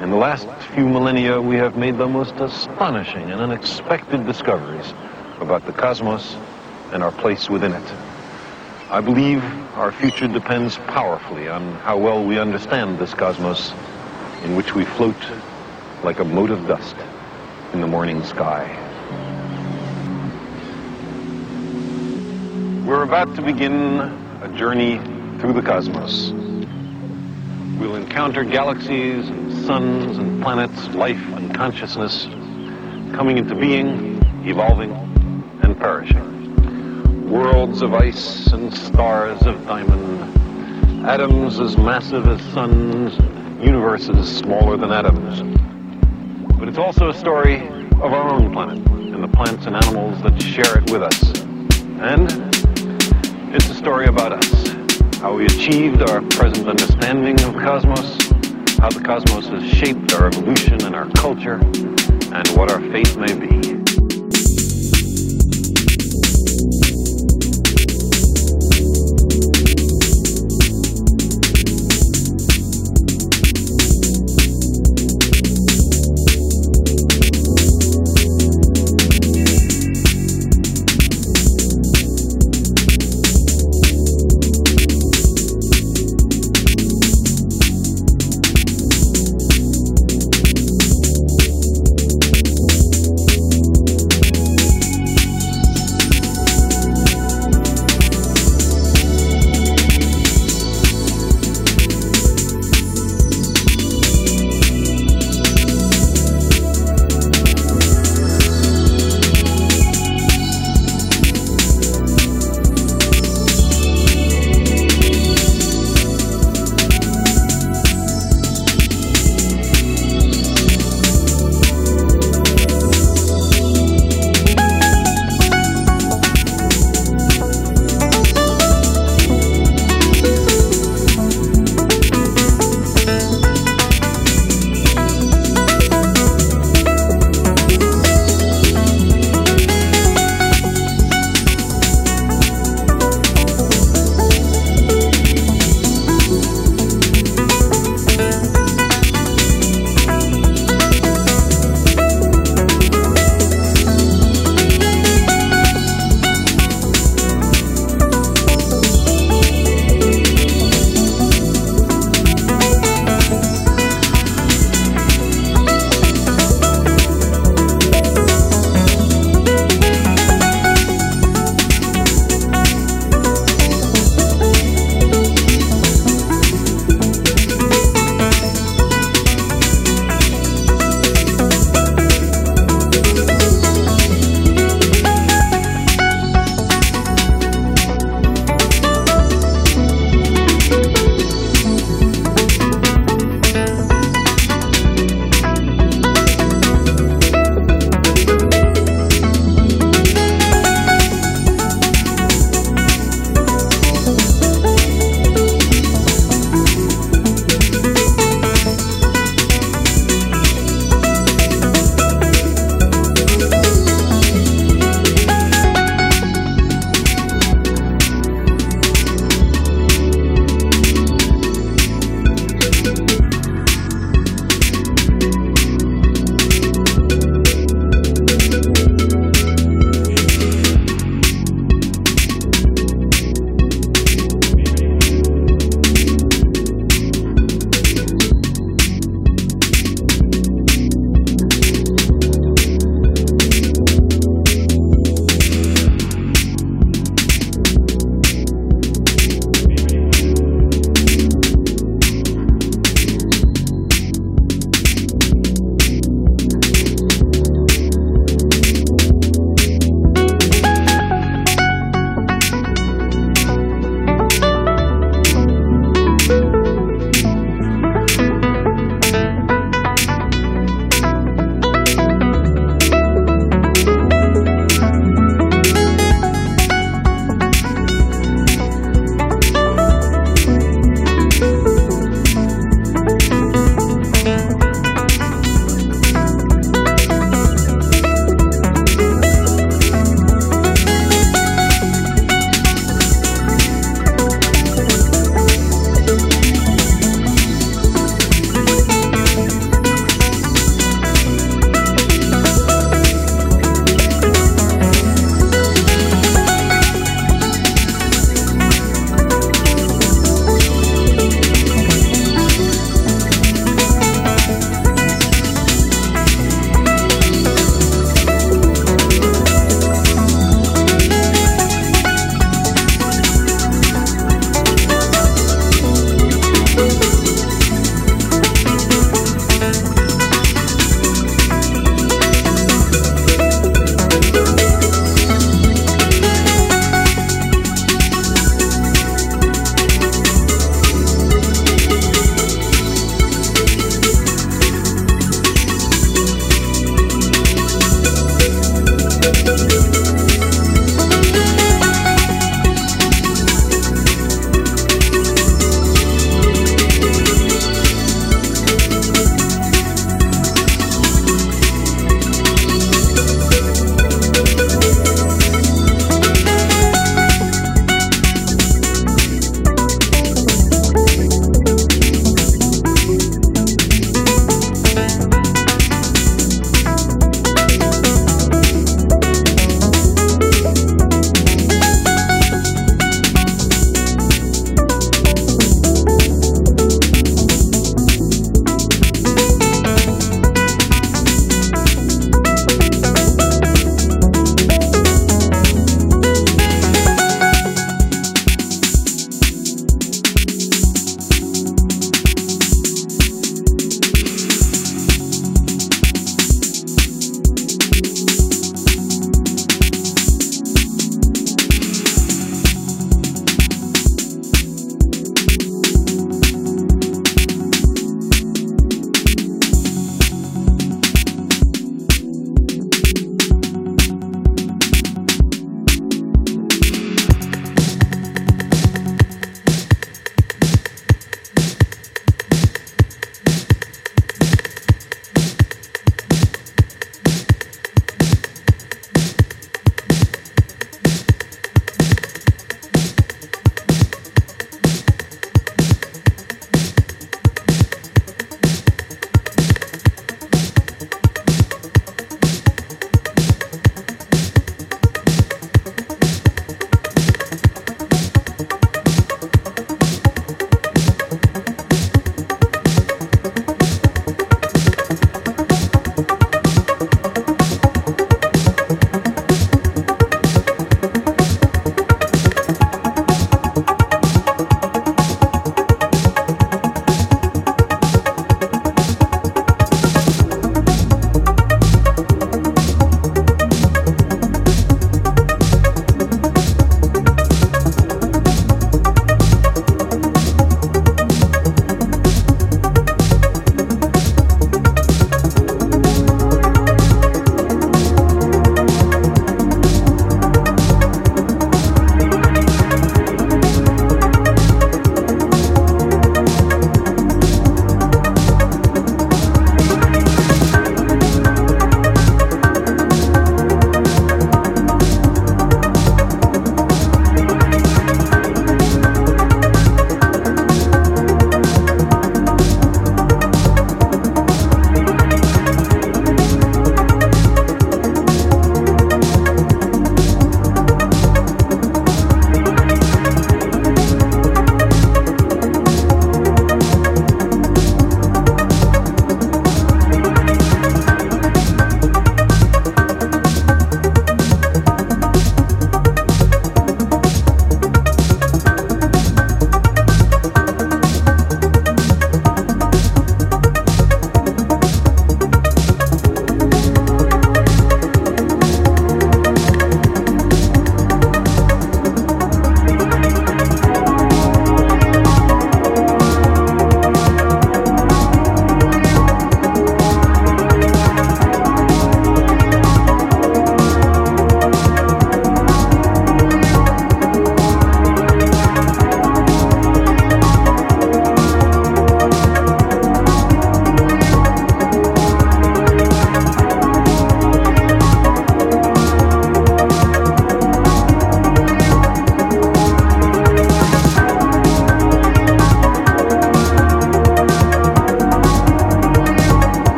In the last few millennia, we have made the most astonishing and unexpected discoveries about the cosmos and our place within it. I believe our future depends powerfully on how well we understand this cosmos in which we float like a mote of dust in the morning sky. We're about to begin a journey through the cosmos. We'll encounter galaxies suns and planets, life and consciousness coming into being, evolving, and perishing. Worlds of ice and stars of diamond, atoms as massive as suns, universes smaller than atoms. But it's also a story of our own planet and the plants and animals that share it with us. And it's a story about us, how we achieved our present understanding of cosmos, how the cosmos has shaped our evolution and our culture, and what our fate may be.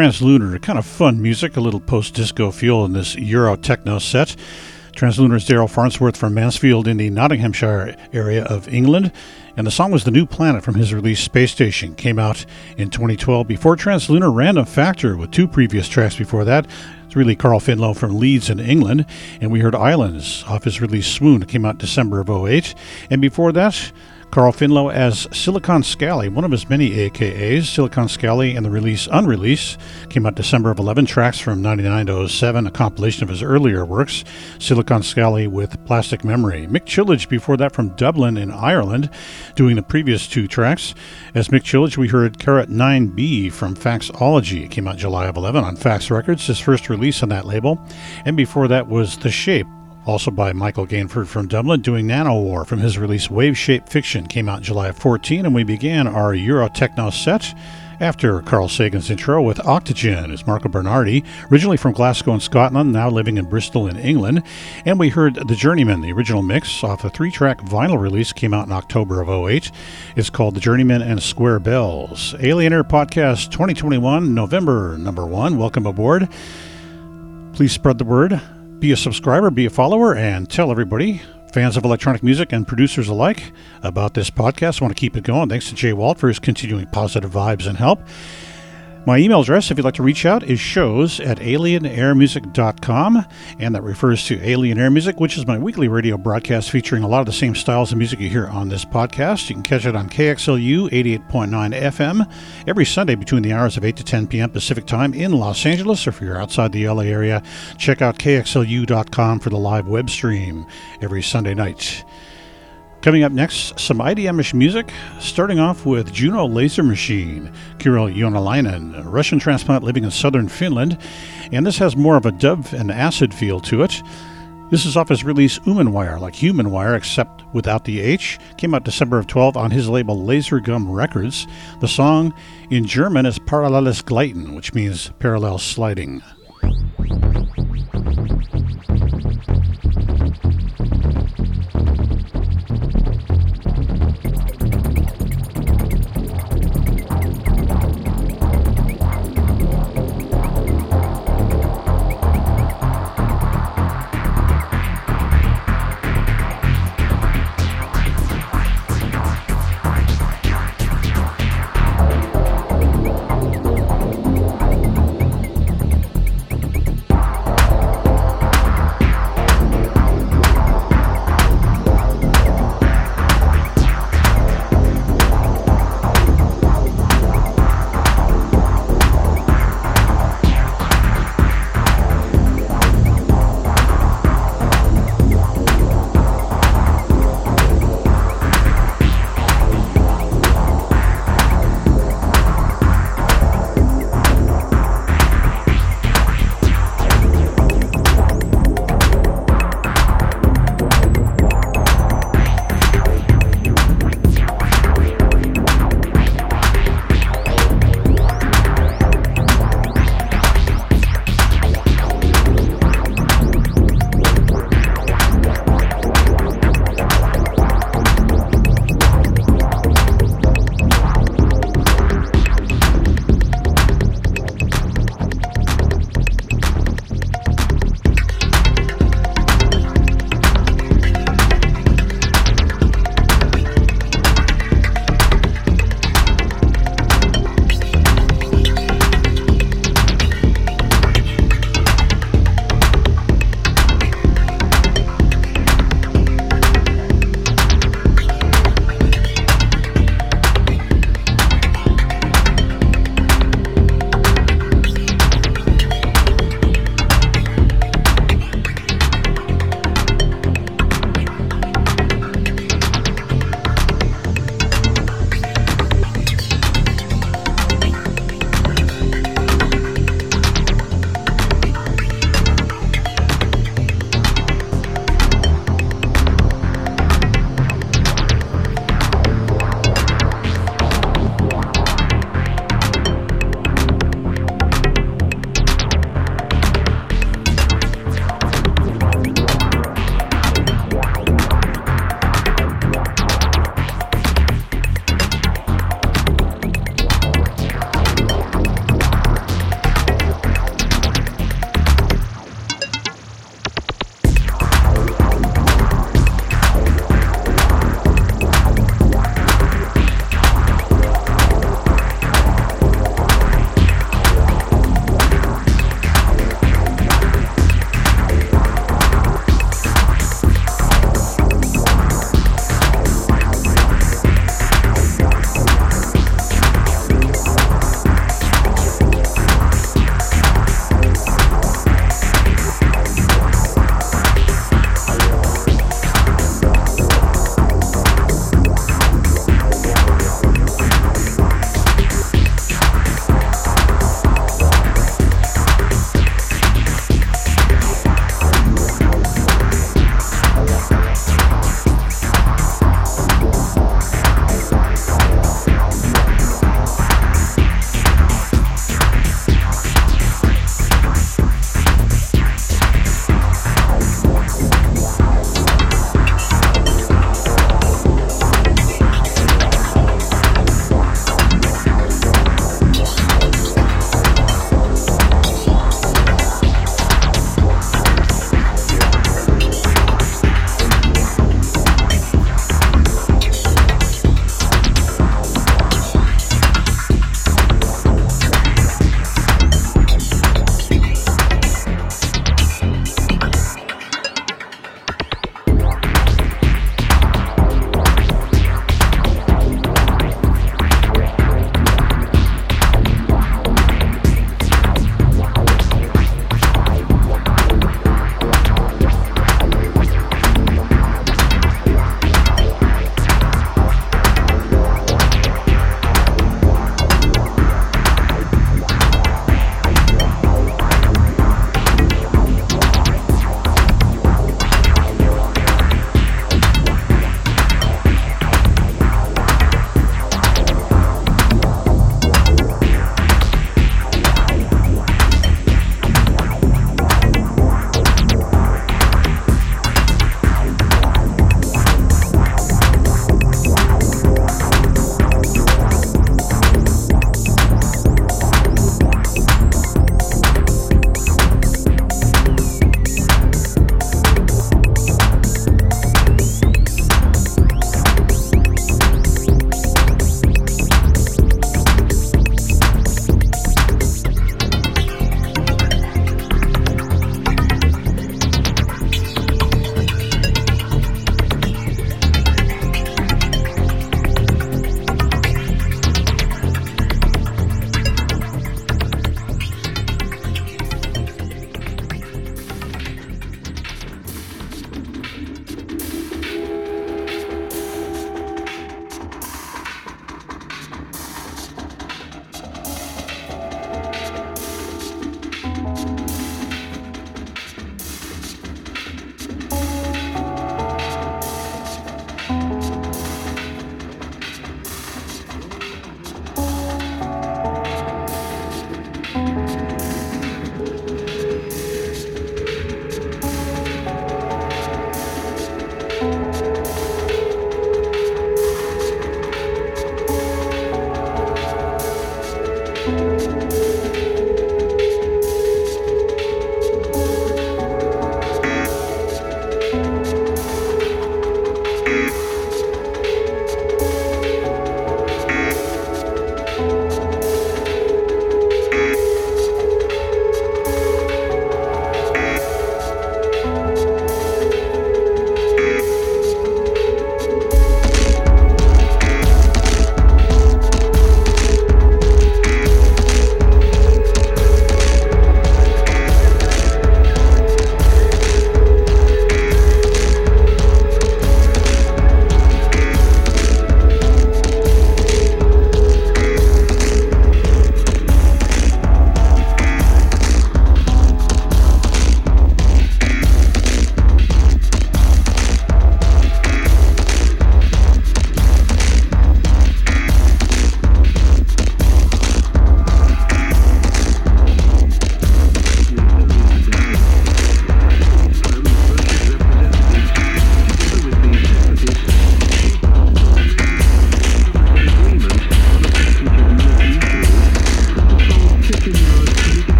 Translunar, kind of fun music, a little post disco feel in this Euro techno set. Translunar's Daryl Farnsworth from Mansfield in the Nottinghamshire area of England. And the song was The New Planet from his release Space Station. Came out in 2012 before Translunar Random Factor with two previous tracks before that. It's really Carl Finlow from Leeds in England. And we heard Islands off his release Swoon. Came out December of 08. And before that, Carl Finlow as Silicon Scally, one of his many AKAs. Silicon Scally and the release Unrelease came out December of 11 tracks from 99 to 07, a compilation of his earlier works. Silicon Scally with Plastic Memory. Mick Chillage before that from Dublin in Ireland, doing the previous two tracks. As Mick Chillage, we heard Carrot 9B from Faxology. It came out July of 11 on Fax Records, his first release on that label. And before that was The Shape also by Michael Gainford from Dublin, doing Nano War from his release Wave Shape Fiction, came out July of 14, and we began our Euro Techno set after Carl Sagan's intro with Octogen is Marco Bernardi, originally from Glasgow in Scotland, now living in Bristol in England. And we heard The Journeyman, the original mix off a three track vinyl release, came out in October of 08. It's called The Journeyman and Square Bells. Alien Air Podcast 2021, November number one. Welcome aboard. Please spread the word be a subscriber, be a follower, and tell everybody, fans of electronic music and producers alike, about this podcast. I want to keep it going. Thanks to Jay Walt for his continuing positive vibes and help. My email address, if you'd like to reach out, is shows at alienairmusic.com, and that refers to Alien Air Music, which is my weekly radio broadcast featuring a lot of the same styles of music you hear on this podcast. You can catch it on KXLU 88.9 FM every Sunday between the hours of 8 to 10 p.m. Pacific Time in Los Angeles, or if you're outside the LA area, check out KXLU.com for the live web stream every Sunday night. Coming up next, some IDM-ish music, starting off with Juno Laser Machine, Kirill Yonalainen, a Russian transplant living in southern Finland, and this has more of a dove and acid feel to it. This is off his release Human Wire, like Human Wire, except without the H. Came out December of 12 on his label Laser Gum Records. The song in German is Paralleles Gleiten, which means parallel sliding.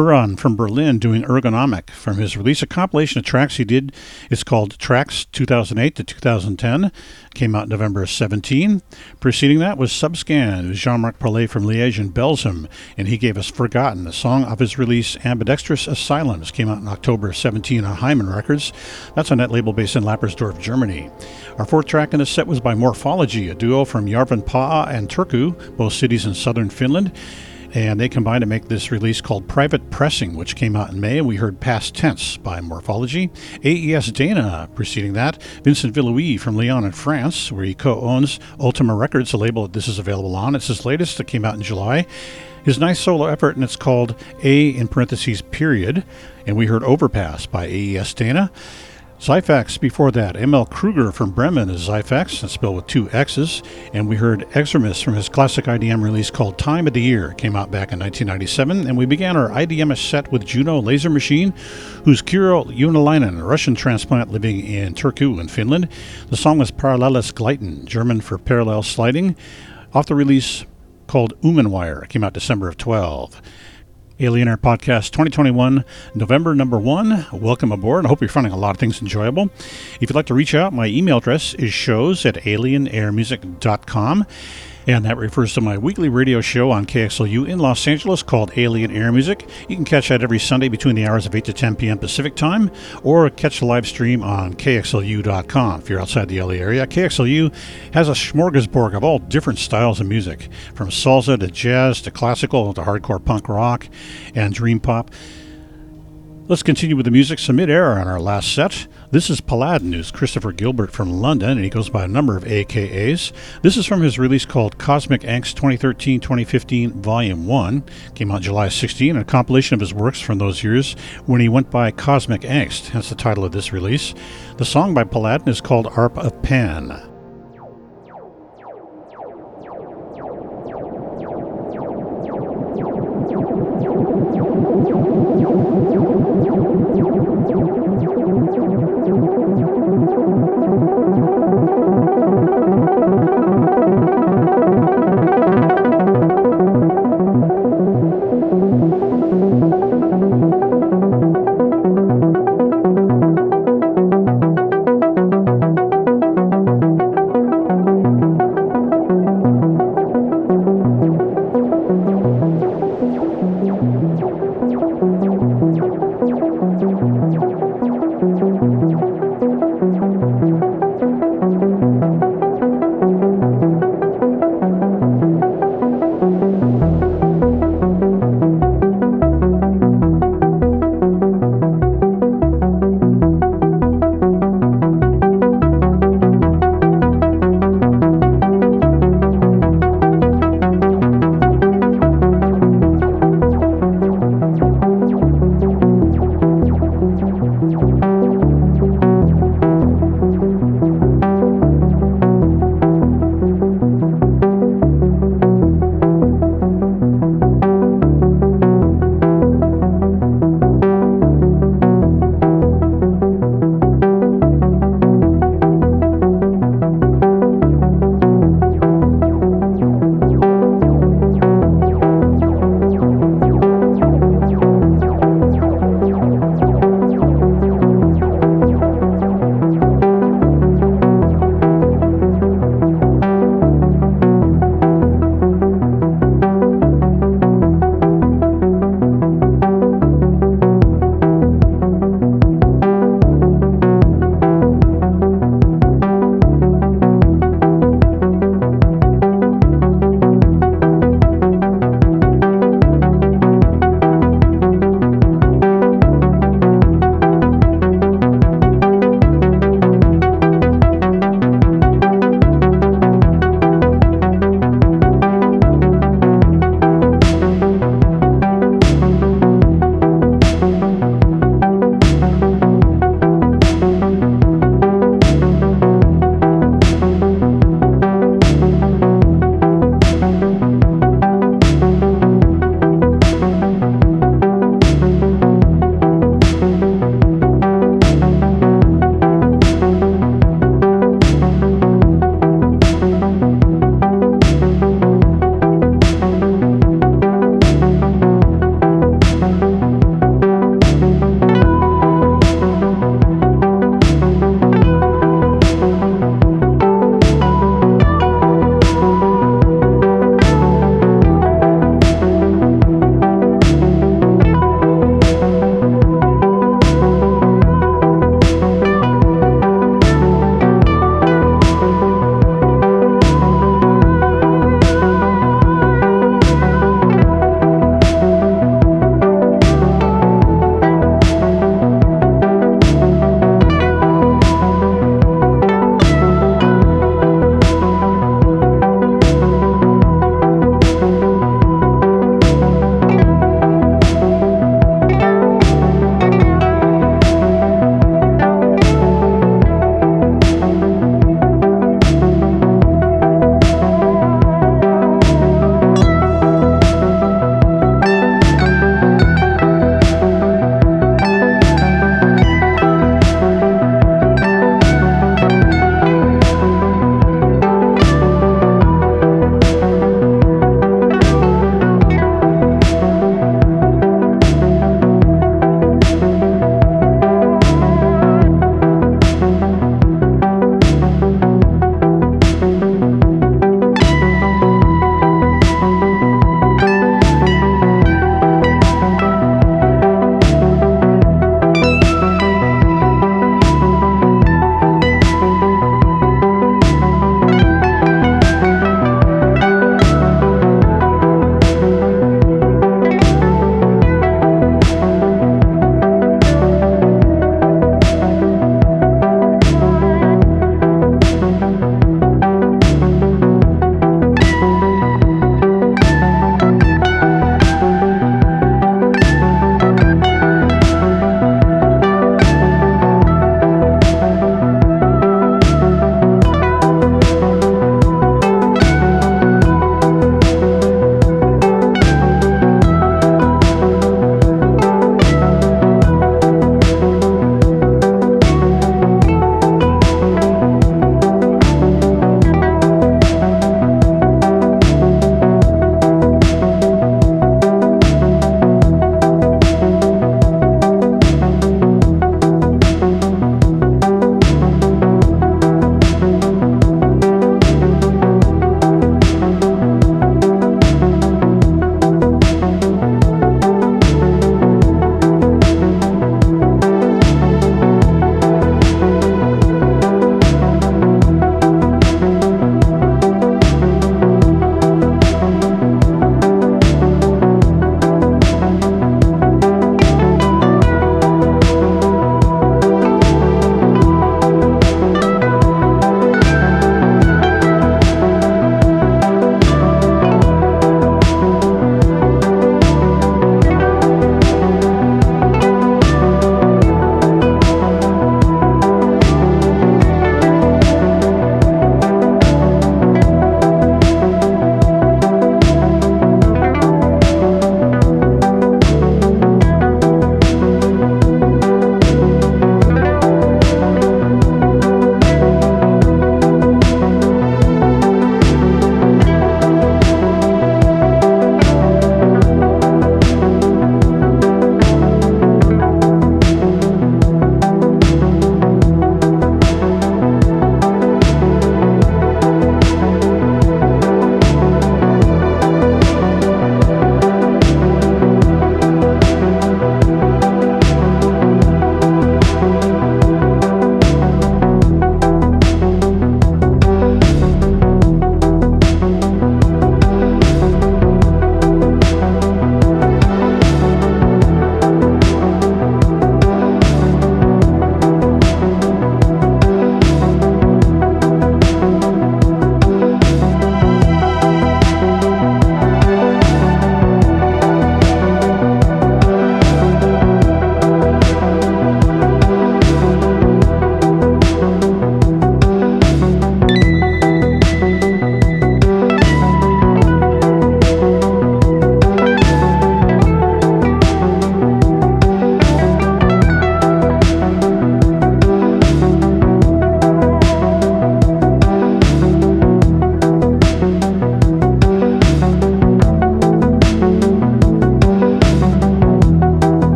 Huron from Berlin doing Ergonomic from his release, a compilation of tracks he did. It's called Tracks 2008 to 2010. Came out November 17. Preceding that was Subscan. It Jean-Marc Parlet from Liège in Belgium, and he gave us Forgotten, a song of his release Ambidextrous Asylums. Came out in October 17 on Hyman Records. That's a net label based in Lappersdorf, Germany. Our fourth track in the set was by Morphology, a duo from Järvenpää and Turku, both cities in southern Finland and they combined to make this release called Private Pressing, which came out in May. We heard Past Tense by Morphology. AES Dana preceding that. Vincent Villuis from Lyon in France, where he co owns Ultimae Records, a label that this is available on. It's his latest that came out in July. His nice solo effort, and it's called A in parentheses period. And we heard Overpass by AES Dana. Xifax before that. ML Kruger from Bremen is that's spelled with two X's. And we heard Extremis from his classic IDM release called Time of the Year. It came out back in 1997. And we began our IDM set with Juno Laser Machine, whose Kirill Unilainen, a Russian transplant living in Turku in Finland. The song was Paralleles Gleiten, German for parallel sliding, off the release called Umenwire. It came out December of 12. Alien Air Podcast 2021, November number one. Welcome aboard. I hope you're finding a lot of things enjoyable. If you'd like to reach out, my email address is shows at alienairmusic.com. And that refers to my weekly radio show on KXLU in Los Angeles called Alien Air Music. You can catch that every Sunday between the hours of 8 to 10 p.m. Pacific Time, or catch the live stream on KXLU.com if you're outside the LA area. KXLU has a smorgasbord of all different styles of music, from salsa to jazz to classical to hardcore punk rock and dream pop. Let's continue with the music. Some mid-air on our last set. This is Paladin, who's Christopher Gilbert from London, and he goes by a number of AKAs. This is from his release called Cosmic Angst 2013-2015 Volume 1. Came out July 16, a compilation of his works from those years when he went by Cosmic Angst, hence the title of this release. The song by Paladin is called Arp of Pan.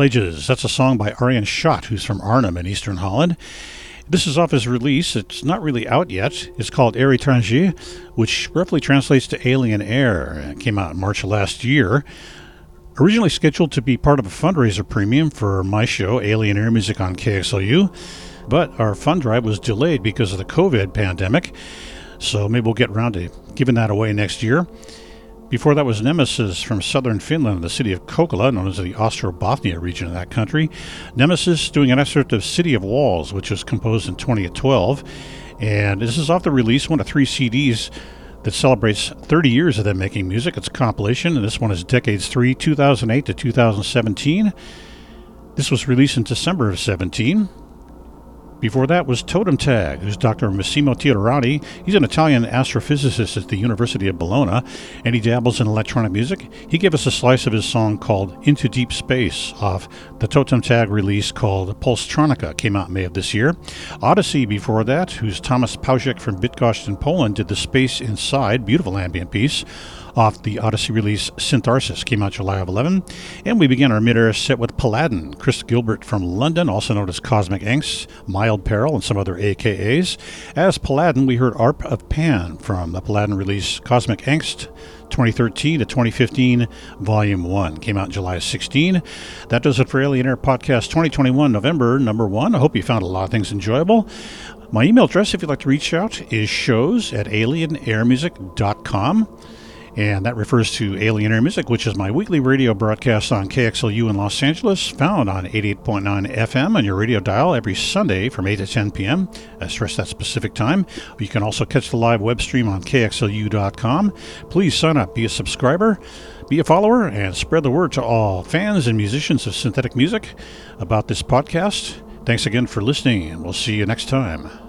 That's a song by Arjen Schot, who's from Arnhem in Eastern Holland. This is off his release. It's not really out yet. It's called Air Étranger, which roughly translates to Alien Air. It came out in March last year. Originally scheduled to be part of a fundraiser premium for my show, Alien Air Music on KXLU, but our fund drive was delayed because of the COVID pandemic. So maybe we'll get around to giving that away next year. Before that was Nemesis from southern Finland, the city of Kokkola, known as the Ostrobothnia region of that country. Nemesis doing an excerpt of City of Walls, which was composed in 2012. And this is off the release, one of three CDs that celebrates 30 years of them making music. It's a compilation, and this one is Decades 3, 2008 to 2017. This was released in December of 17. Before that was Totem Tag, who's Dr. Massimo Teodoratti. He's an Italian astrophysicist at the University of Bologna, and he dabbles in electronic music. He gave us a slice of his song called Into Deep Space off the Totem Tag release called Pulsetronica, came out May of this year. Odyssey before that, who's Thomas Paujek from Bydgoszcz in Poland, did the Space Inside, beautiful ambient piece off the Odyssey release Syntharsis, came out July of 11. And we began our mid-air set with Paladin, Chris Gilbert from London, also known as Cosmic Angst, Mild Peril, and some other AKAs. As Paladin, we heard Arp of Pan from the Paladin release Cosmic Angst 2013 to 2015, Volume 1. Came out July 16. That does it for Alien Air Podcast 2021, November number 1. I hope you found a lot of things enjoyable. My email address, if you'd like to reach out, is shows at alienairmusic.com. And that refers to Alien Air Music, which is my weekly radio broadcast on KXLU in Los Angeles, found on 88.9 FM on your radio dial every Sunday from 8 to 10 p.m. I stress that specific time. You can also catch the live web stream on KXLU.com. Please sign up, be a subscriber, be a follower, and spread the word to all fans and musicians of synthetic music about this podcast. Thanks again for listening, and we'll see you next time.